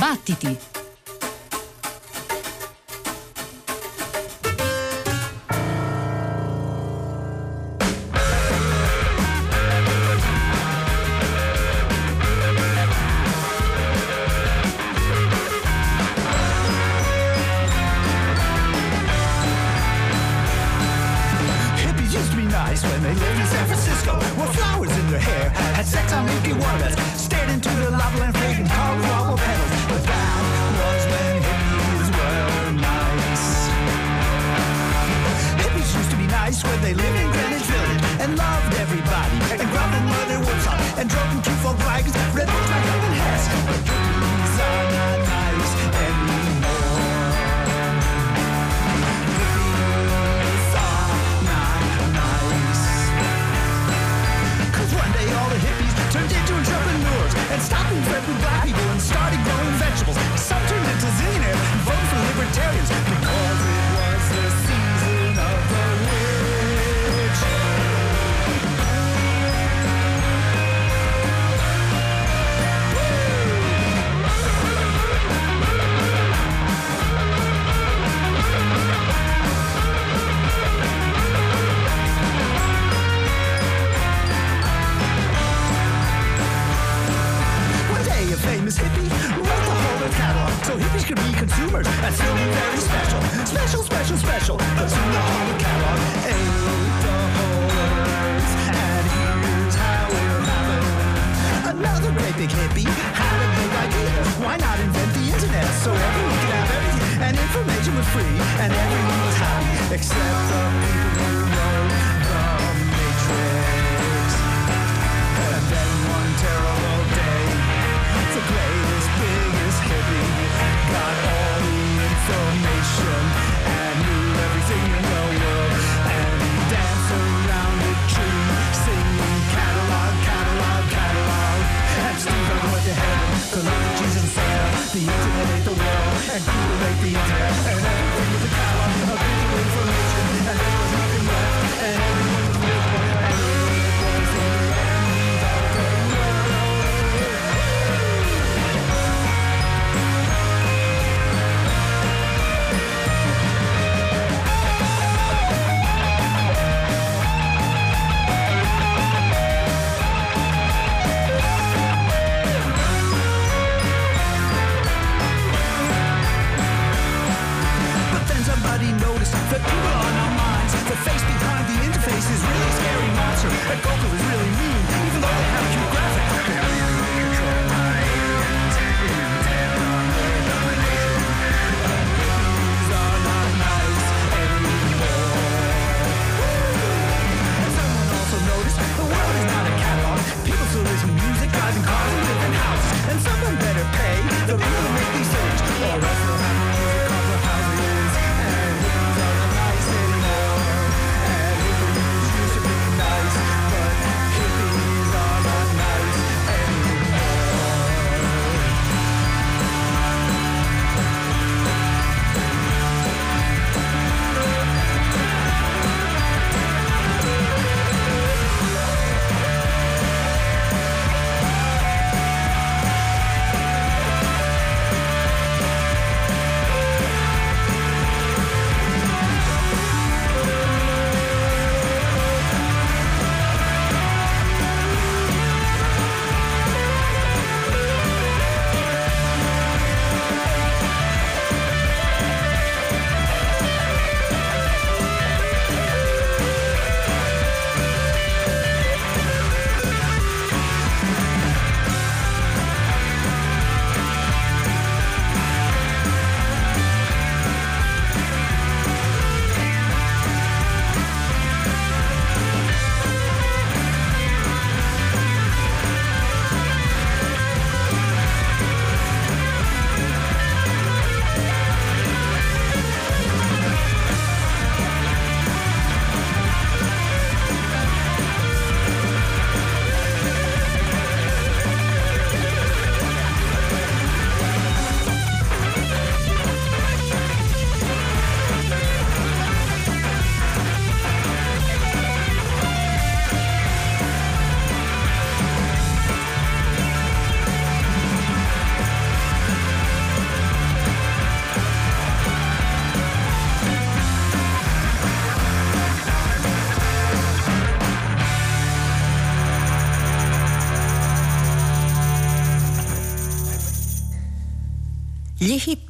Battiti!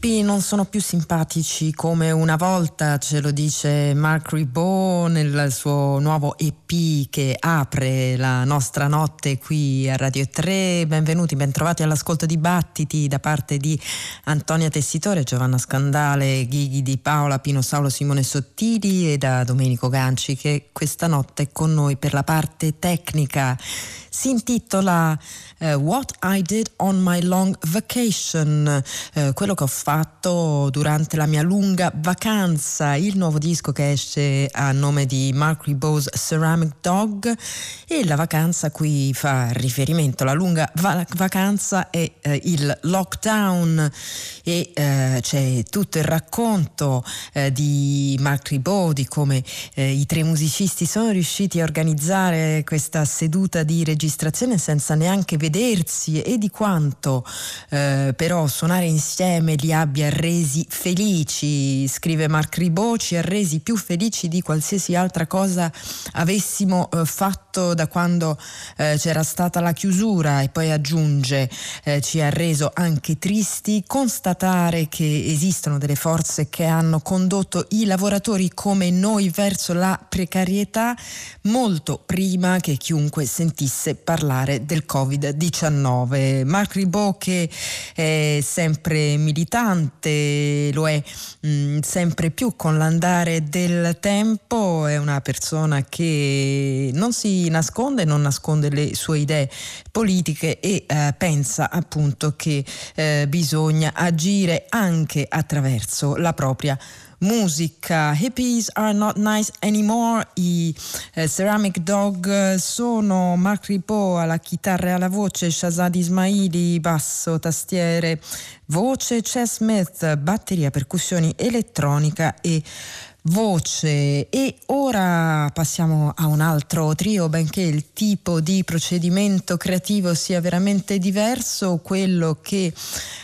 Hippie non sono più simpatici come una volta, ce lo dice Mark Ribot nel suo nuovo EP che apre la nostra notte qui a Radio 3. Benvenuti, bentrovati all'ascolto di Battiti da parte di Antonia Tessitore, Giovanna Scandale, Ghighi di Paola, Pino Saulo, Simone Sottili e da Domenico Ganci che questa notte è con noi per la parte tecnica. Si intitola uh, What I Did on My Long Vacation, uh, quello che ho fatto durante la mia lunga vacanza, il nuovo disco che esce a nome di Mark Ribot's Ceramic Dog e la vacanza a cui fa riferimento, la lunga va- vacanza è uh, il lockdown e c'è tutto il racconto di Mark Ribot, di come i tre musicisti sono riusciti a organizzare questa seduta di registrazione registrazione senza neanche vedersi e di quanto eh, però suonare insieme li abbia resi felici, scrive Mark Ribot, ci ha resi più felici di qualsiasi altra cosa avessimo eh, fatto da quando eh, c'era stata la chiusura e poi aggiunge eh, ci ha reso anche tristi constatare che esistono delle forze che hanno condotto i lavoratori come noi verso la precarietà molto prima che chiunque sentisse parlare del Covid-19. Mark Ribot che è sempre militante, lo è mh, mm, sempre più con l'andare del tempo, è una persona che non si nasconde, non nasconde le sue idee politiche e eh, pensa appunto che eh, bisogna agire anche attraverso la propria musica. Hippies are not nice anymore. I eh, Ceramic Dog eh, sono Mark Ripot alla chitarra e alla voce, Shazad Ismaili, basso, tastiere, voce, Chess Smith, batteria, percussioni, elettronica e voce. E ora passiamo a un altro trio benché il tipo di procedimento creativo sia veramente diverso quello che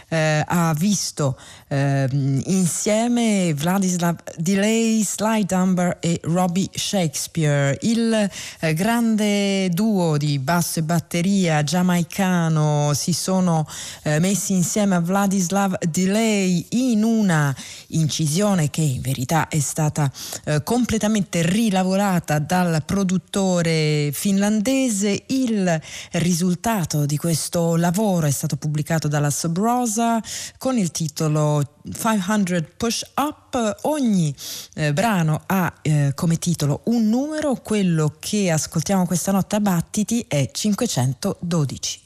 eh, ha visto eh, insieme Vladislav Delay, Sly Dunbar e Robbie Shakespeare il eh, grande duo di basso e batteria giamaicano si sono eh, messi insieme a Vladislav Delay in una incisione che in verità è stata eh, completamente rilavorata dal produttore finlandese. Il risultato di questo lavoro è stato pubblicato dalla Sobrosa con il titolo 500 Push Up. Ogni eh, brano ha eh, come titolo un numero, quello che ascoltiamo questa notte a Battiti è 512.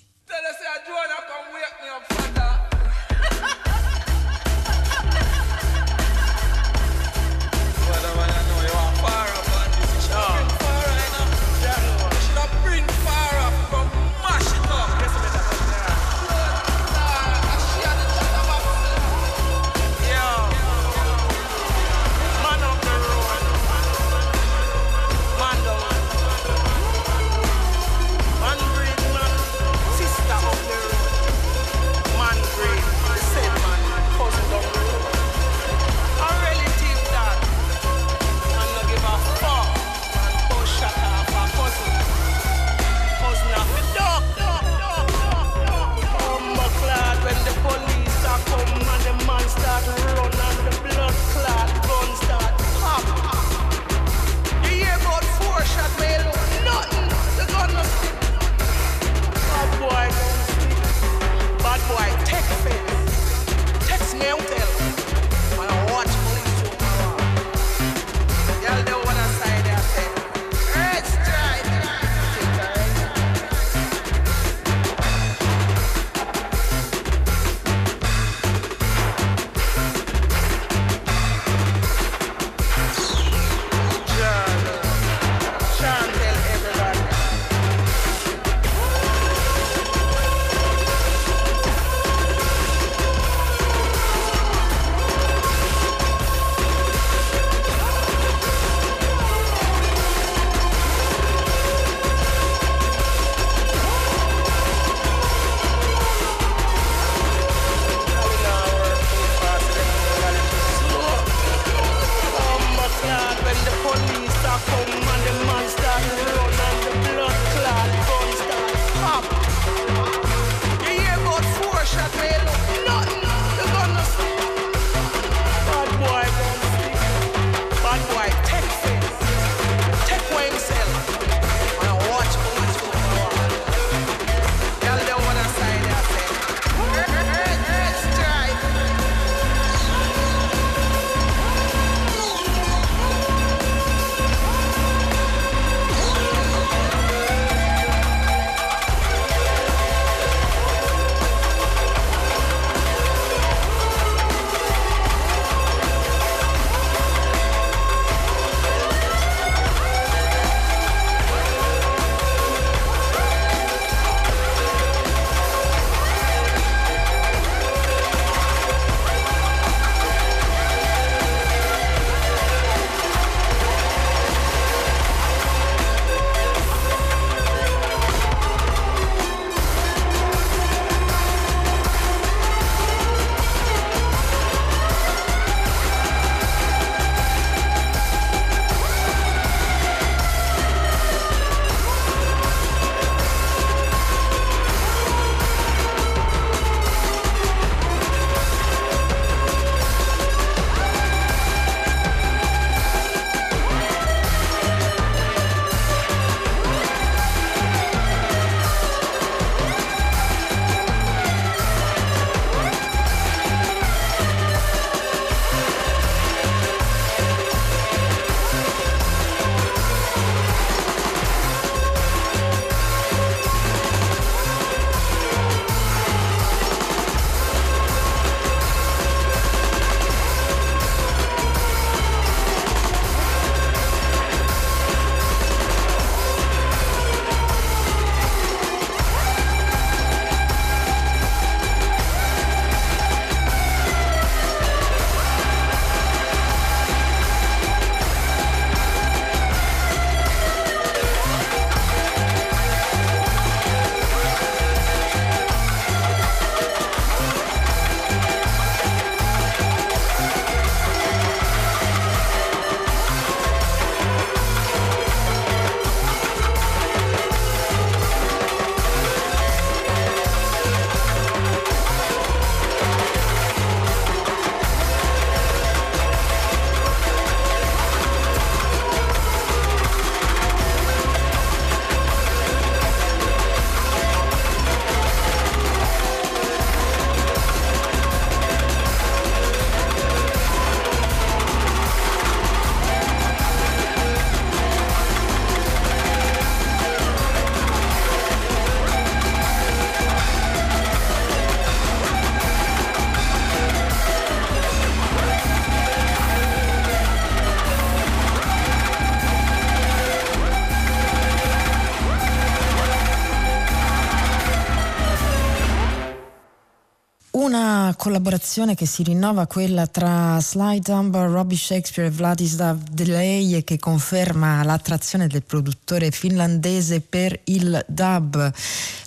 Collaborazione che si rinnova, quella tra Sly Dunbar, Robbie Shakespeare e Vladislav Delay e che conferma l'attrazione del produttore finlandese per il dub.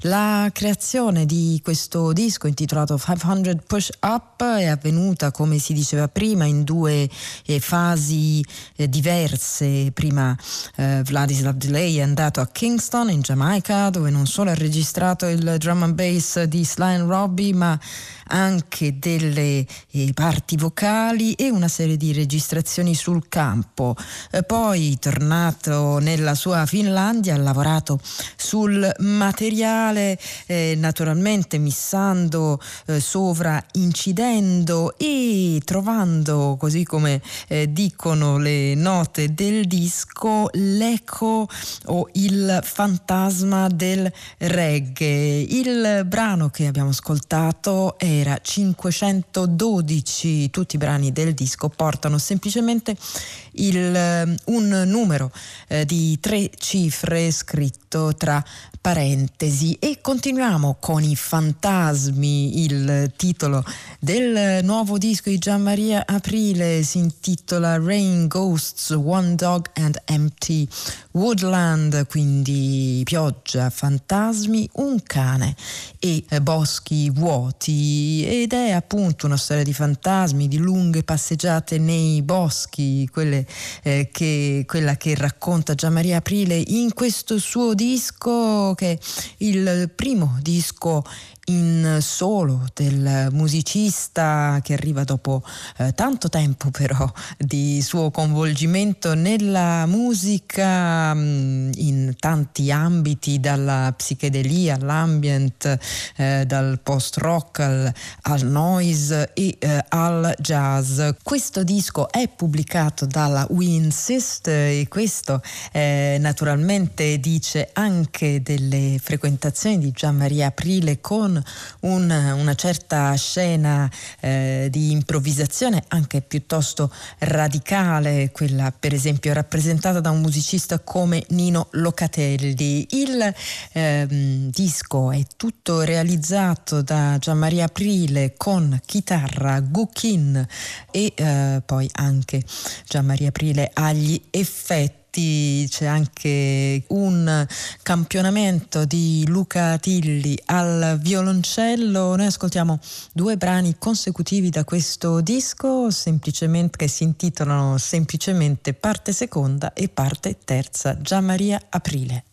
La creazione di questo disco intitolato 500 Push Up è avvenuta, come si diceva prima, in due eh, fasi eh, diverse. Prima eh, Vladislav Delay è andato a Kingston in Giamaica dove non solo ha registrato il drum and bass di Sly Robbie ma anche delle eh, parti vocali e una serie di registrazioni sul campo. Eh, poi, tornato nella sua Finlandia, ha lavorato sul materiale, eh, naturalmente missando, eh, sovra incidendo e trovando, così come eh, dicono le note del disco, l'eco o il fantasma del reggae. Il brano che abbiamo ascoltato era 512, tutti i brani del disco portano semplicemente il, eh, un numero eh, di tre cifre scritto tra parentesi. E continuiamo con i fantasmi, il titolo del nuovo disco di Gian Maria Aprile si intitola Rain Ghosts, One Dog and Empty Woodland, quindi pioggia, fantasmi, un cane e eh, boschi vuoti. Ed è appunto una storia di fantasmi, di lunghe passeggiate nei boschi, quelle, eh, che, quella che racconta Gian Maria Aprile in questo suo disco che è il primo disco in solo del musicista che arriva dopo eh, tanto tempo però di suo coinvolgimento nella musica mh, mm, in tanti ambiti dalla psichedelia all'ambient eh, dal post rock al, al noise e eh, al jazz. Questo disco è pubblicato dalla We Insist e questo eh, naturalmente dice anche delle frequentazioni di Gian Maria Aprile con con un, una certa scena eh, di improvvisazione anche piuttosto radicale, quella per esempio rappresentata da un musicista come Nino Locatelli. Il ehm, disco è tutto realizzato da Gianmaria Aprile con chitarra, gukin e eh, poi anche Gianmaria Aprile agli effetti c'è anche un campionamento di Luca Tilli al violoncello. Noi ascoltiamo due brani consecutivi da questo disco che si intitolano semplicemente parte seconda e parte terza. Gian Maria Aprile.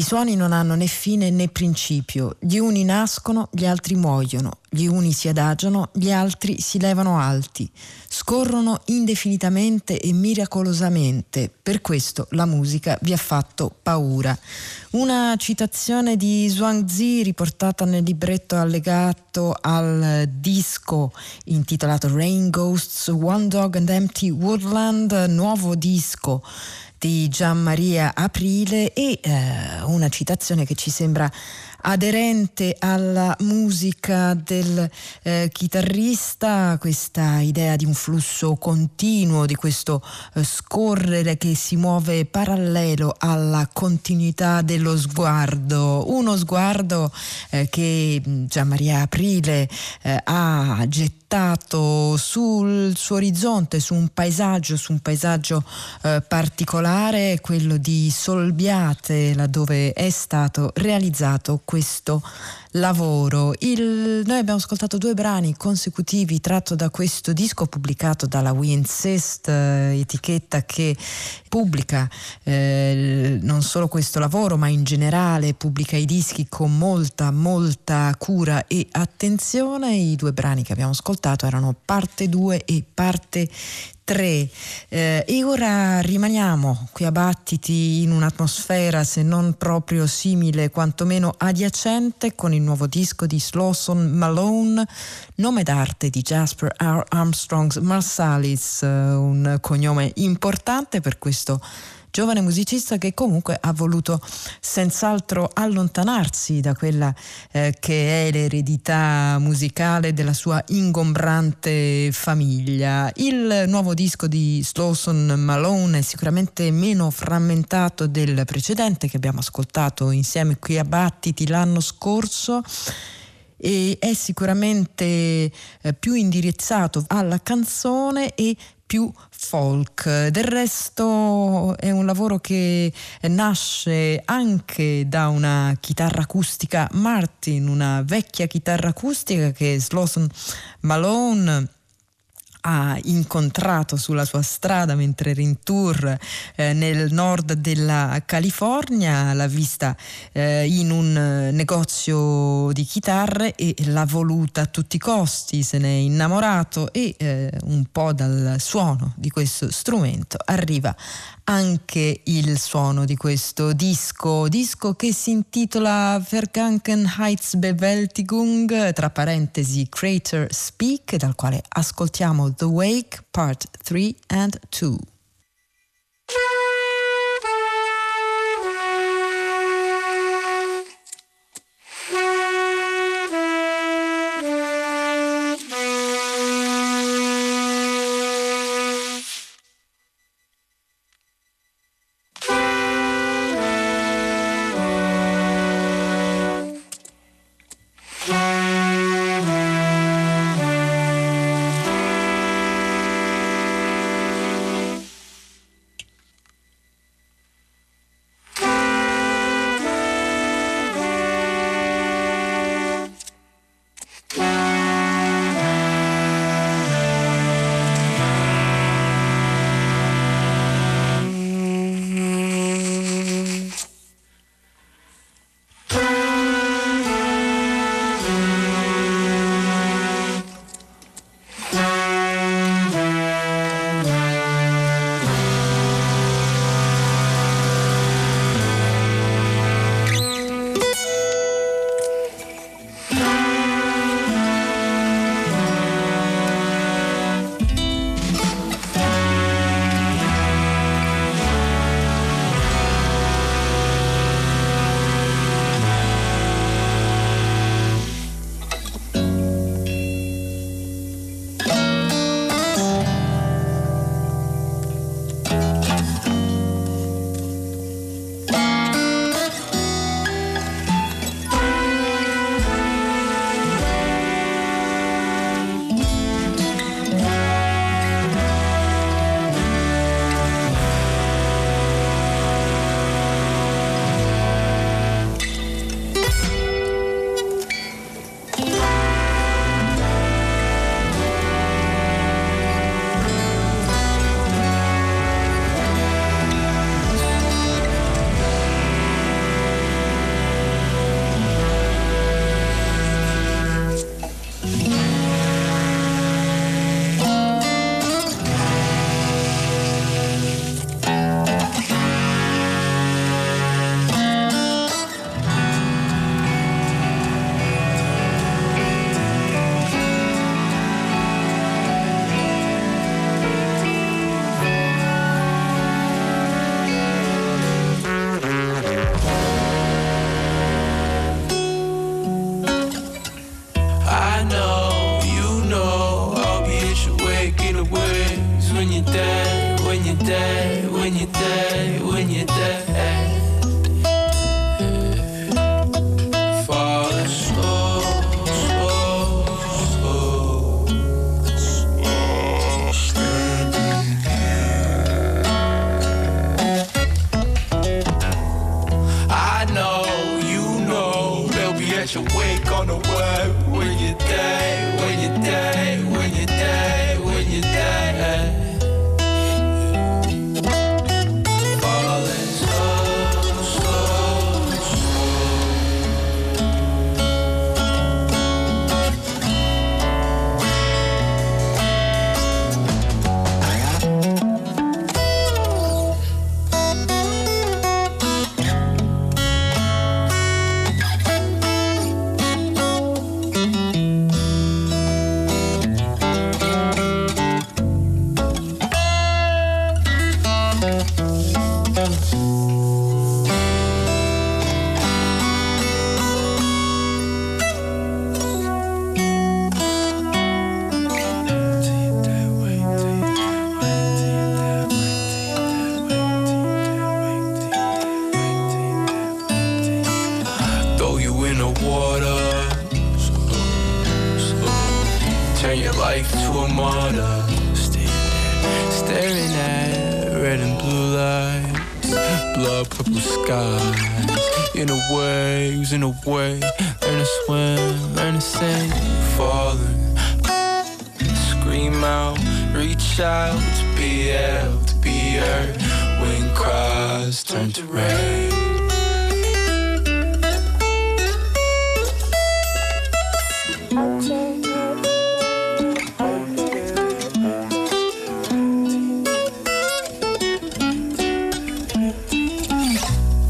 I suoni non hanno né fine né principio, gli uni nascono, gli altri muoiono, gli uni si adagiano, gli altri si levano alti, scorrono indefinitamente e miracolosamente, per questo la musica vi ha fatto paura. Una citazione di Zhuangzi riportata nel libretto allegato al disco intitolato Rain Ghosts, One Dog and Empty Woodland, nuovo disco di Gian Maria Aprile e eh, una citazione che ci sembra aderente alla musica del eh, chitarrista, questa idea di un flusso continuo, di questo eh, scorrere che si muove parallelo alla continuità dello sguardo, uno sguardo eh, che Gian Maria Aprile eh, ha gettato sul suo orizzonte, su un paesaggio, su un paesaggio eh, particolare, quello di Solbiate, laddove è stato realizzato questo lavoro. Il, noi abbiamo ascoltato due brani consecutivi tratto da questo disco pubblicato dalla We Insist, eh, etichetta che pubblica eh, non solo questo lavoro, ma in generale pubblica i dischi con molta, molta cura e attenzione. I due brani che abbiamo ascoltato erano parte 2 e parte 3 eh, e ora rimaniamo qui a Battiti in un'atmosfera se non proprio simile quantomeno adiacente con il nuovo disco di Slawson Malone nome d'arte di Jasper R. Armstrong Marsalis eh, un cognome importante per questo giovane musicista che comunque ha voluto senz'altro allontanarsi da quella eh, che è l'eredità musicale della sua ingombrante famiglia. Il nuovo disco di Slawson Malone è sicuramente meno frammentato del precedente che abbiamo ascoltato insieme qui a Battiti l'anno scorso e è sicuramente eh, più indirizzato alla canzone e più folk. Del resto è un lavoro che nasce anche da una chitarra acustica Martin, una vecchia chitarra acustica che Slawson Malone ha incontrato sulla sua strada mentre era in tour eh, nel nord della California, l'ha vista eh, in un negozio di chitarre e l'ha voluta a tutti i costi, se n'è innamorato e eh, un po' dal suono di questo strumento arriva anche il suono di questo disco, disco che si intitola Vergangenheitsbewältigung, tra parentesi Creator Speak, dal quale ascoltiamo The Wake Part 3 and 2.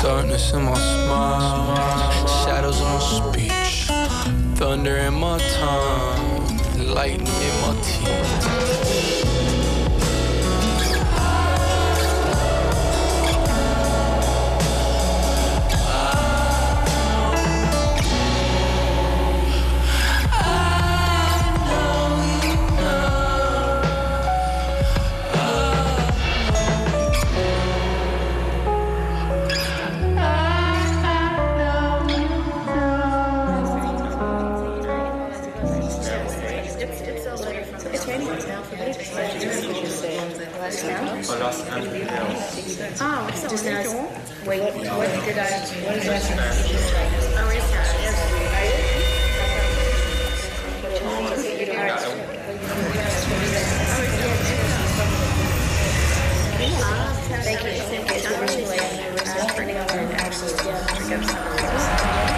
Darkness in my smile, shadows in my speech, thunder in my tongue, lightning in my teeth. for Oh, just ask. Wait, what, what did I? What did I. Thank you. Thank you. Thank you. Thank you. Thank you. Thank you. Thank you.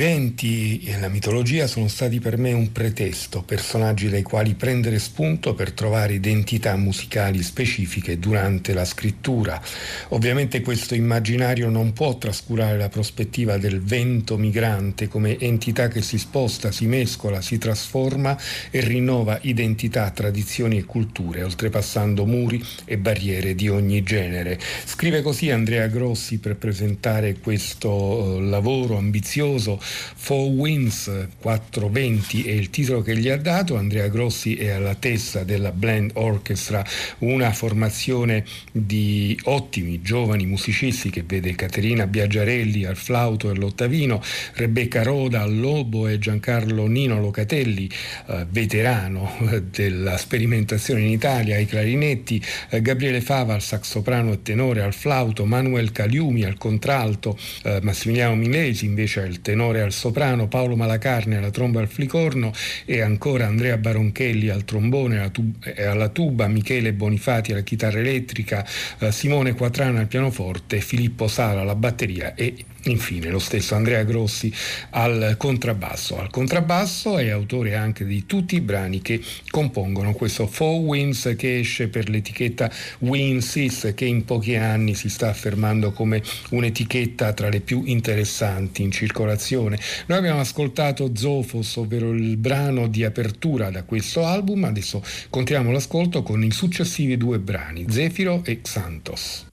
I e la mitologia sono stati per me un pretesto, personaggi dai quali prendere spunto per trovare identità musicali specifiche durante la scrittura. Ovviamente questo immaginario non può trascurare la prospettiva del vento migrante come entità che si sposta, si mescola, si trasforma e rinnova identità, tradizioni e culture, oltrepassando muri e barriere di ogni genere. Scrive così Andrea Grossi per presentare questo eh, lavoro ambizioso Four Winds 420 è il titolo che gli ha dato. Andrea Grossi è alla testa della Blend Orchestra, una formazione di ottimi giovani musicisti che vede Caterina Biagiarelli al flauto e all'ottavino, Rebecca Roda al lobo e Giancarlo Nino Locatelli, eh, veterano della sperimentazione in Italia, ai clarinetti, eh, Gabriele Fava al saxoprano e tenore al flauto, Manuel Caliumi al contralto, eh, Massimiliano Milesi invece al tenore tenore al soprano, Paolo Malacarne alla tromba e al flicorno e ancora Andrea Baronchelli al trombone alla tuba, alla tuba Michele Bonifati alla chitarra elettrica, eh, Simone Quatrana al pianoforte, Filippo Sala alla batteria e Infine lo stesso Andrea Grossi al contrabbasso. Al contrabbasso è autore anche di tutti i brani che compongono questo Four Winds che esce per l'etichetta Winsis che in pochi anni si sta affermando come un'etichetta tra le più interessanti in circolazione. Noi abbiamo ascoltato Zofos, ovvero il brano di apertura da questo album, adesso continuiamo l'ascolto con i successivi due brani, Zefiro e Xantos.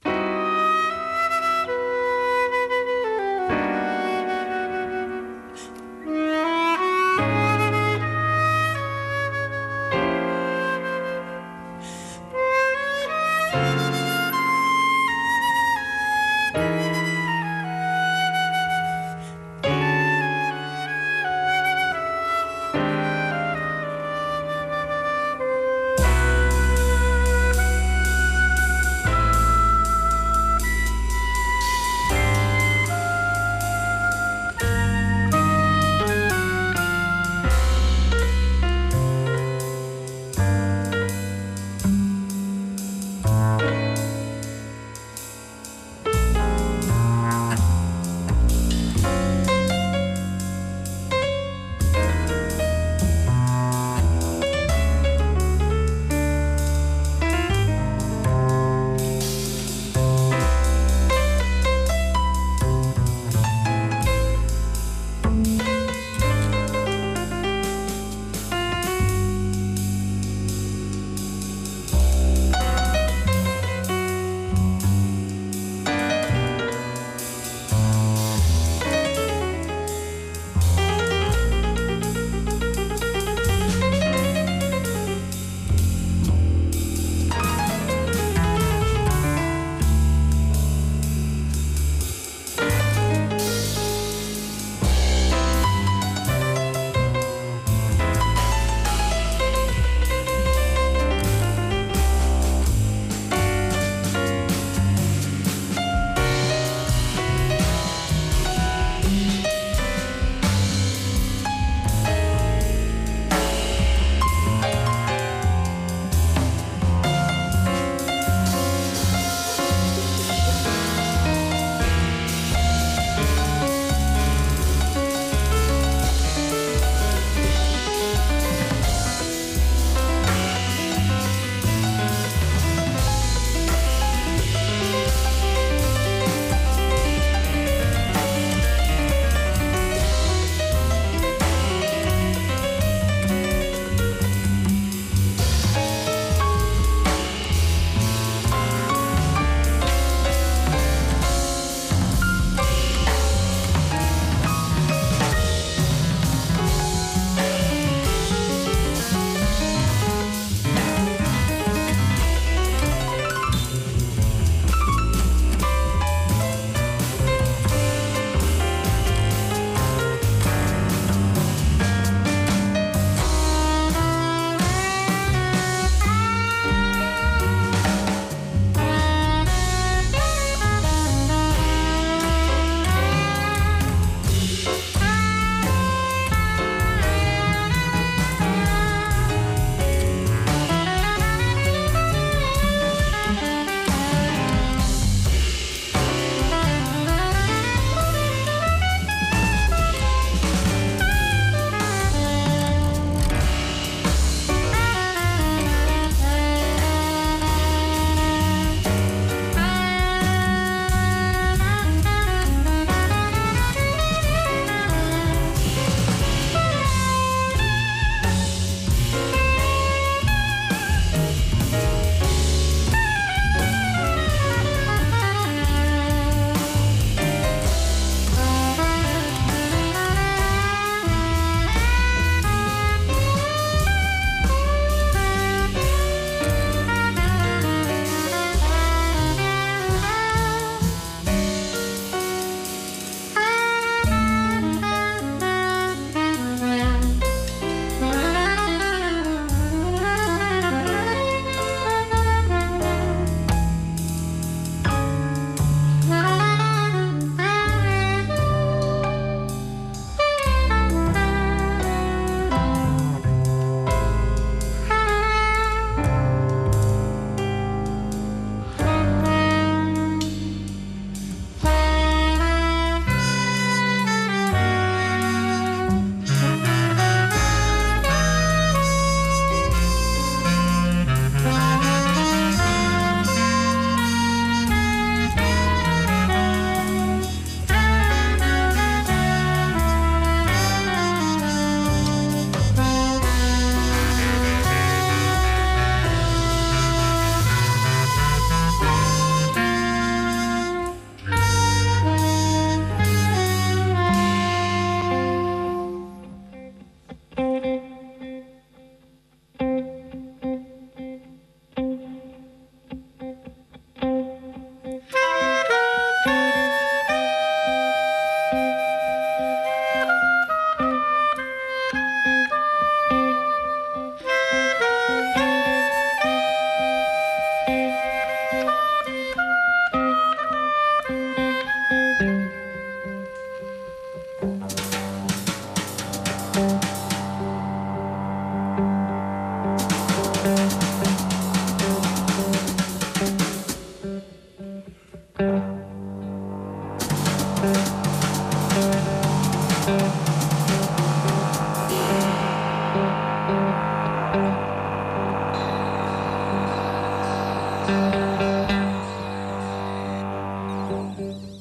Música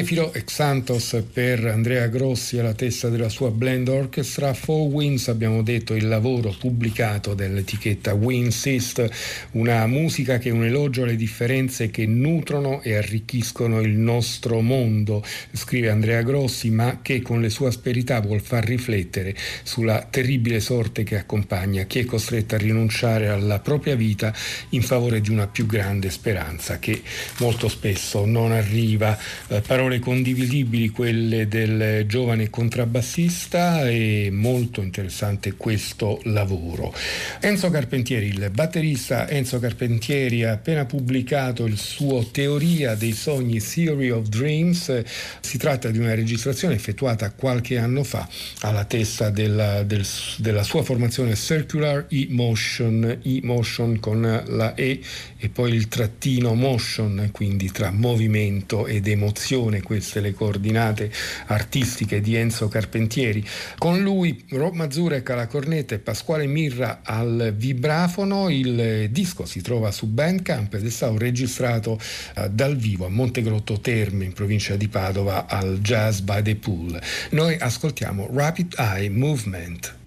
Zefiro ex Santos per Andrea Grossi alla testa della sua Blend Orchestra, Four Winds abbiamo detto il lavoro pubblicato dell'etichetta Winsist, una musica che è un elogio alle differenze che nutrono e arricchiscono il nostro mondo, scrive Andrea Grossi, ma che con le sue asperità vuol far riflettere sulla terribile sorte che accompagna chi è costretto a rinunciare alla propria vita in favore di una più grande speranza che molto spesso non arriva. Eh, parole condivisibili quelle del giovane contrabbassista e molto interessante questo lavoro. Enzo Carpentieri, il batterista Enzo Carpentieri ha appena pubblicato il suo Teoria dei sogni Theory of Dreams. Si tratta di una registrazione effettuata qualche anno fa alla testa della, del, della sua formazione Circular E-Motion, E-Motion con la E e poi il trattino motion, quindi tra movimento ed emozione, queste le coordinate artistiche di Enzo Carpentieri. Con lui Rob Mazurek alla cornetta e Pasquale Mirra al vibrafono. Il disco si trova su Bandcamp ed è stato registrato uh, dal vivo a Montegrotto Terme in provincia di Padova al Jazz by the Pool. Noi ascoltiamo Rapid Eye Movement.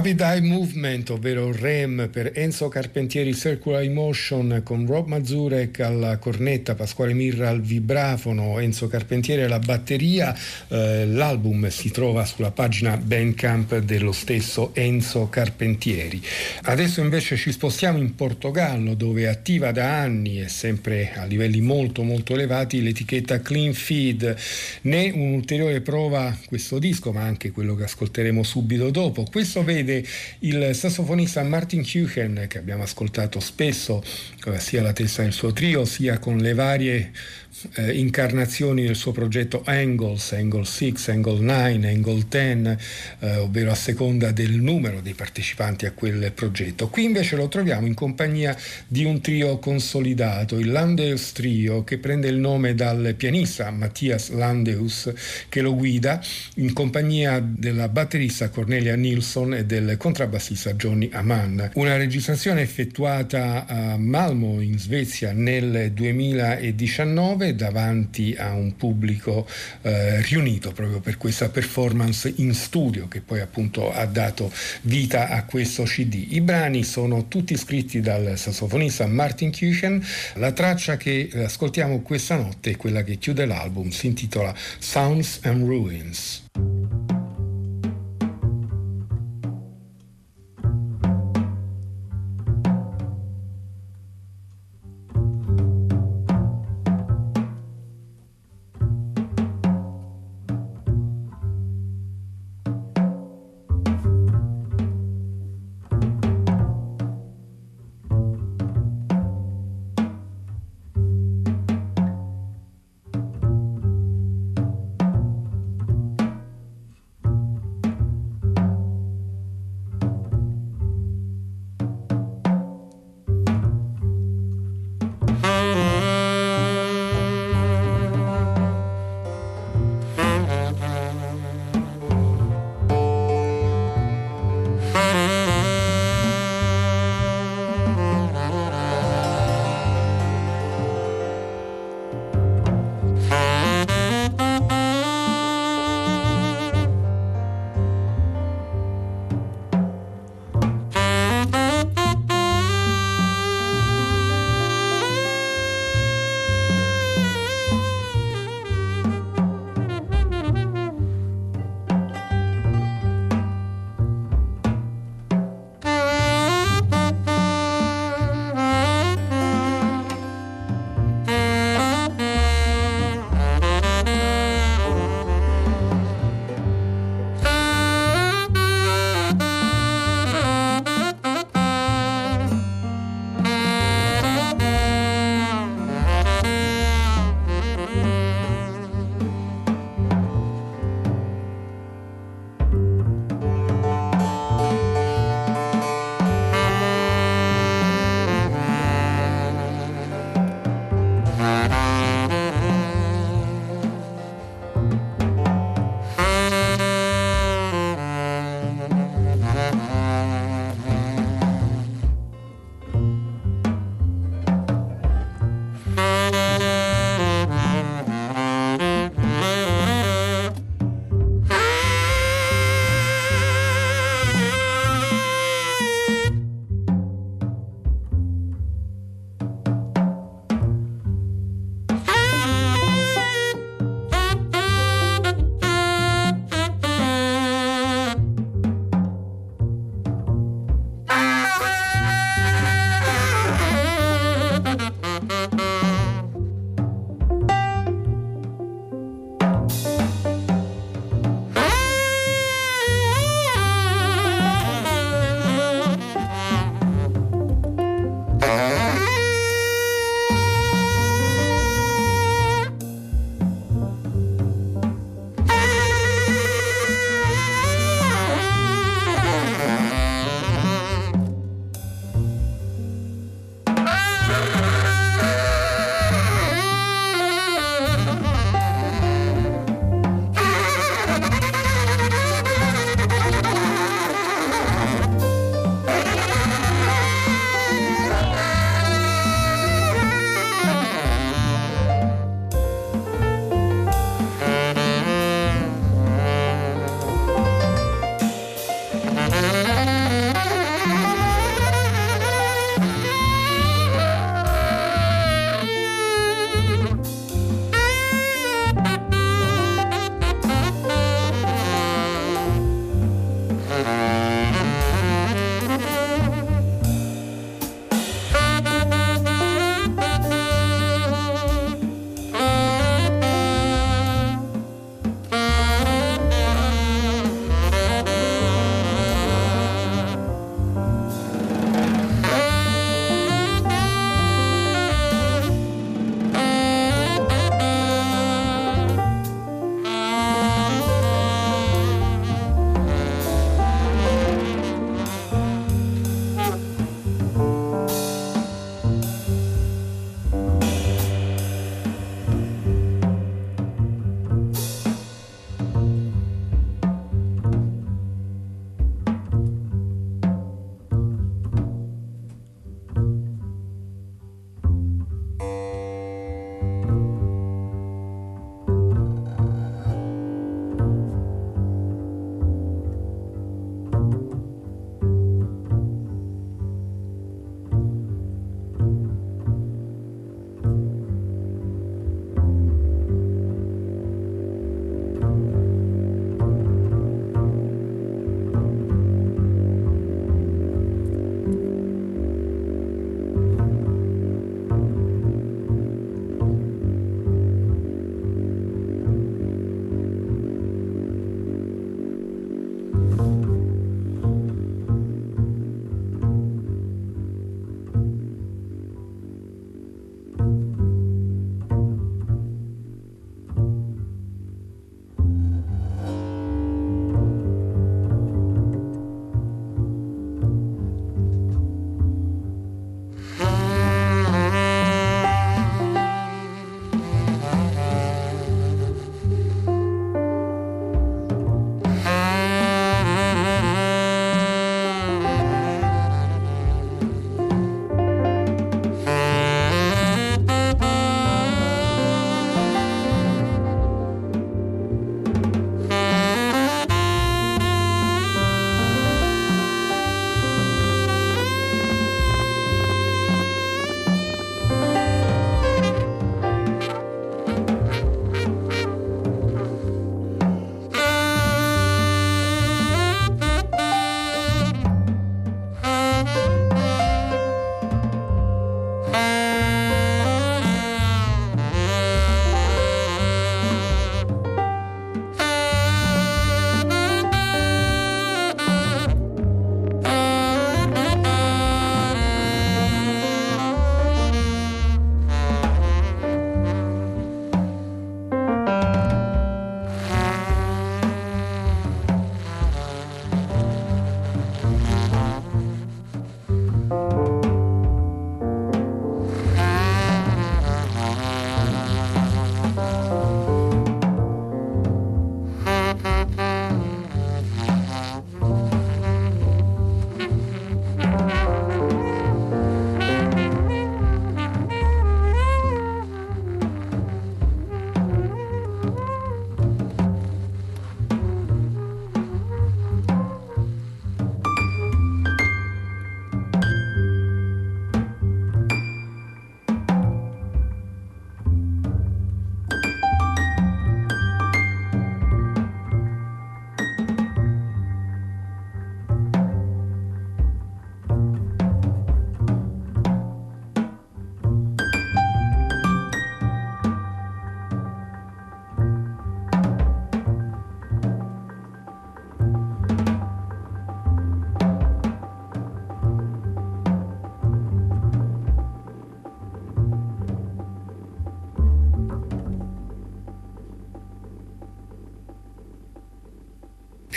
Rapid Eye Movement, ovvero REM per Enzo Carpentieri Circular Emotion con Rob Mazurek alla cornetta, Pasquale Mirra al vibrafono, Enzo Carpentieri alla batteria. Eh, l'album si trova sulla pagina Bandcamp dello stesso Enzo Carpentieri. Adesso invece ci spostiamo in Portogallo dove è attiva da anni e sempre a livelli molto molto elevati l'etichetta Clean Feed. Ne un'ulteriore prova questo disco ma anche quello che ascolteremo subito dopo. Questo vede il sassofonista Martin Kuchen che abbiamo ascoltato spesso eh, sia la testa del suo trio sia con le varie eh, incarnazioni del suo progetto Angles, Angle 6, Angle 9, Angle 10, eh, ovvero a seconda del numero dei partecipanti a quel progetto. Qui invece lo troviamo in compagnia di un trio consolidato, il Landeus Trio, che prende il nome dal pianista Mattias Landeus, che lo guida, in compagnia della batterista Cornelia Nilsson e del contrabbassista Johnny Amann. Una registrazione effettuata a Malmo in Svezia nel 2019 davanti a un pubblico eh, riunito proprio per questa performance in studio che poi appunto ha dato vita a questo CD. I brani sono tutti scritti dal sassofonista Martin Kuchen. La traccia che ascoltiamo questa notte è quella che chiude l'album, si intitola Sounds and Ruins.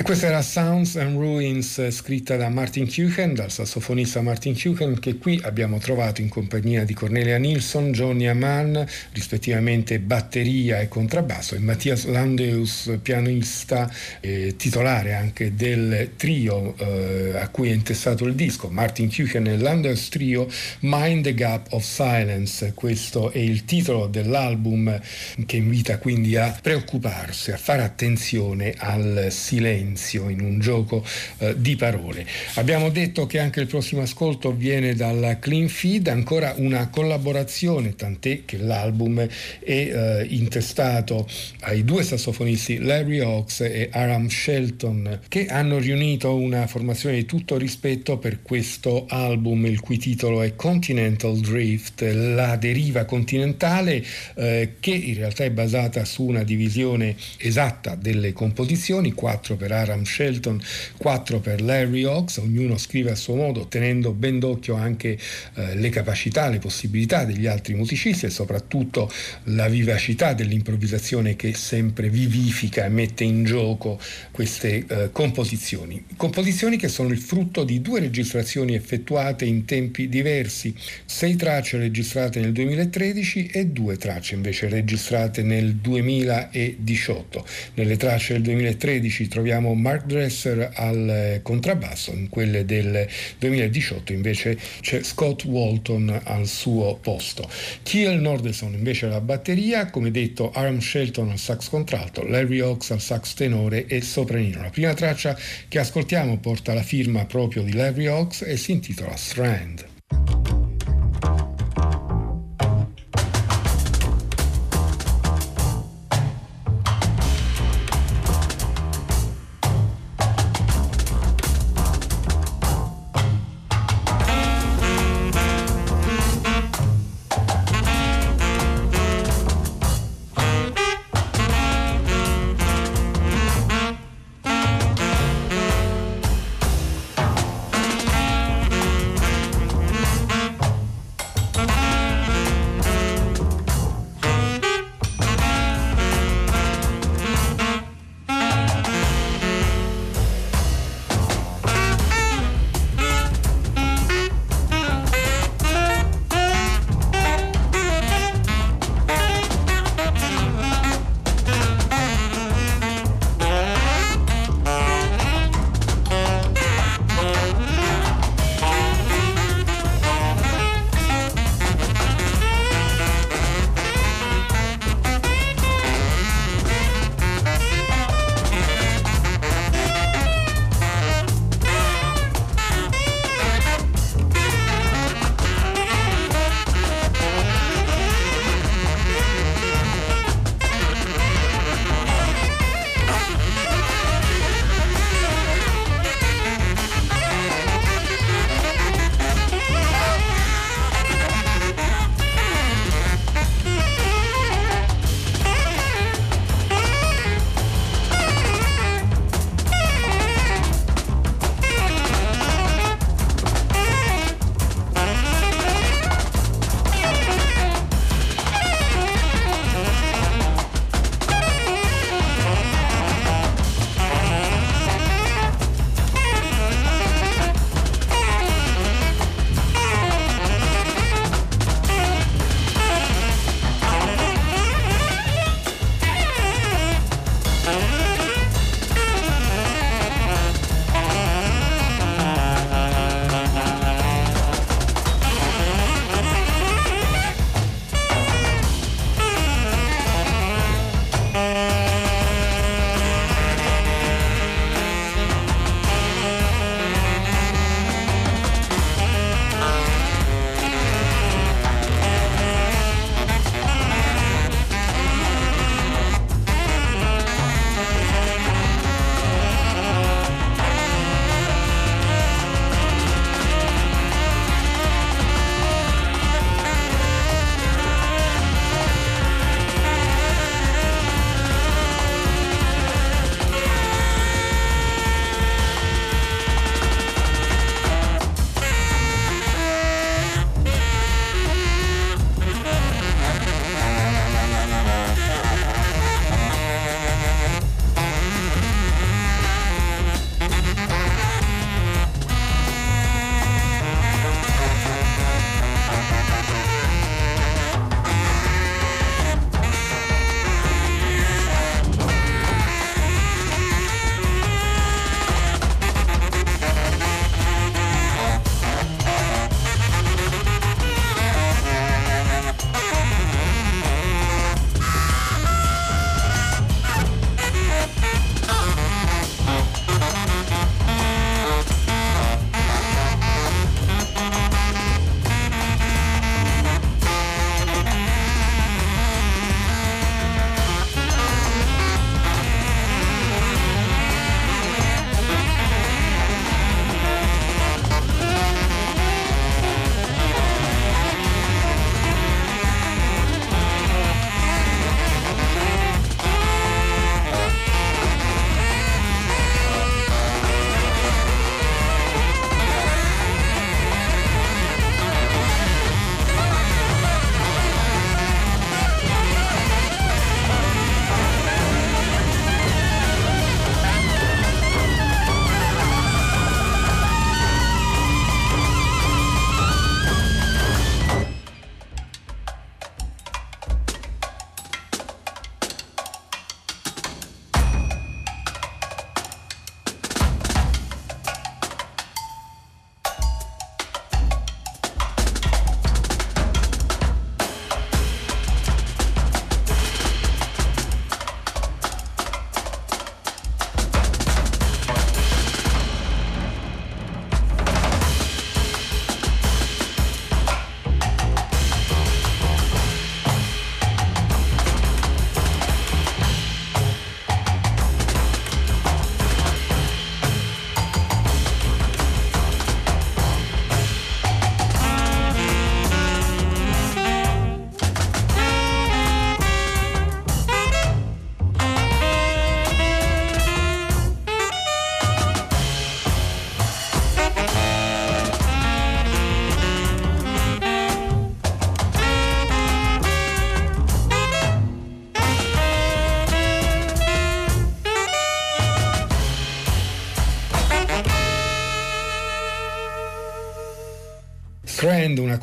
Questa era Sounds and Ruins scritta da Martin Kuchen, dal sassofonista Martin Kuchen, che qui abbiamo trovato in compagnia di Cornelia Nilsson, Johnny Amann, rispettivamente batteria e contrabbasso, e Mattias Landeus, pianista, eh, titolare anche del trio eh, a cui è intestato il disco, Martin Kuchen e Landeus Trio, Mind the Gap of Silence. Questo è il titolo dell'album che invita quindi a preoccuparsi, a fare attenzione al silenzio silenzio in un gioco eh, di parole. Abbiamo detto che anche il prossimo ascolto viene dalla Clean Feed, ancora una collaborazione, tant'è che l'album è eh, intestato ai due sassofonisti Larry Hawks e Aram Shelton che hanno riunito una formazione di tutto rispetto per questo album il cui titolo è Continental Drift, la deriva continentale eh, che in realtà è basata su una divisione esatta delle composizioni, 4 per Aram Shelton, 4 per Larry Hawks, ognuno scrive a suo modo tenendo ben d'occhio anche eh, le capacità, le possibilità degli altri musicisti e soprattutto la vivacità dell'improvvisazione che sempre vivifica e mette in gioco queste eh, composizioni. Composizioni che sono il frutto di due registrazioni effettuate in tempi diversi, sei tracce registrate nel 2013 e due tracce invece registrate nel 2018. Nelle tracce del 2013 troviamo Mark Dresser al contrabbasso, in quelle del 2018 invece c'è Scott Walton al suo posto. Kiel Nordeson invece alla batteria, come detto Aram Shelton al sax contralto, Larry Hawks al sax tenore e sopranino. La prima traccia che ascoltiamo porta la firma proprio di Larry Hawks e si intitola Strand.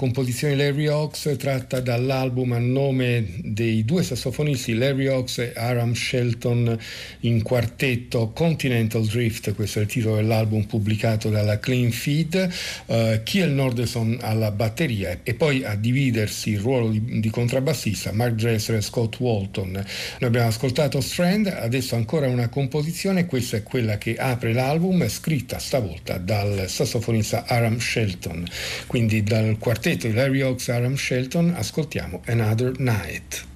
Composizione Larry Hawks tratta dall'album a nome dei due sassofonisti Larry Hawks e Aram Shelton in quartetto Continental Drift, questo è il titolo dell'album pubblicato dalla Clean Feed, uh, Kiel Nordeson alla batteria e poi a dividersi il ruolo di, di contrabbassista Mark Dresser e Scott Walton. Noi abbiamo ascoltato Strand, adesso ancora una composizione, questa è quella che apre l'album, scritta stavolta dal sassofonista Aram Shelton. Quindi dal quartetto di Larry Hawks e Aram Shelton ascoltiamo Another Night.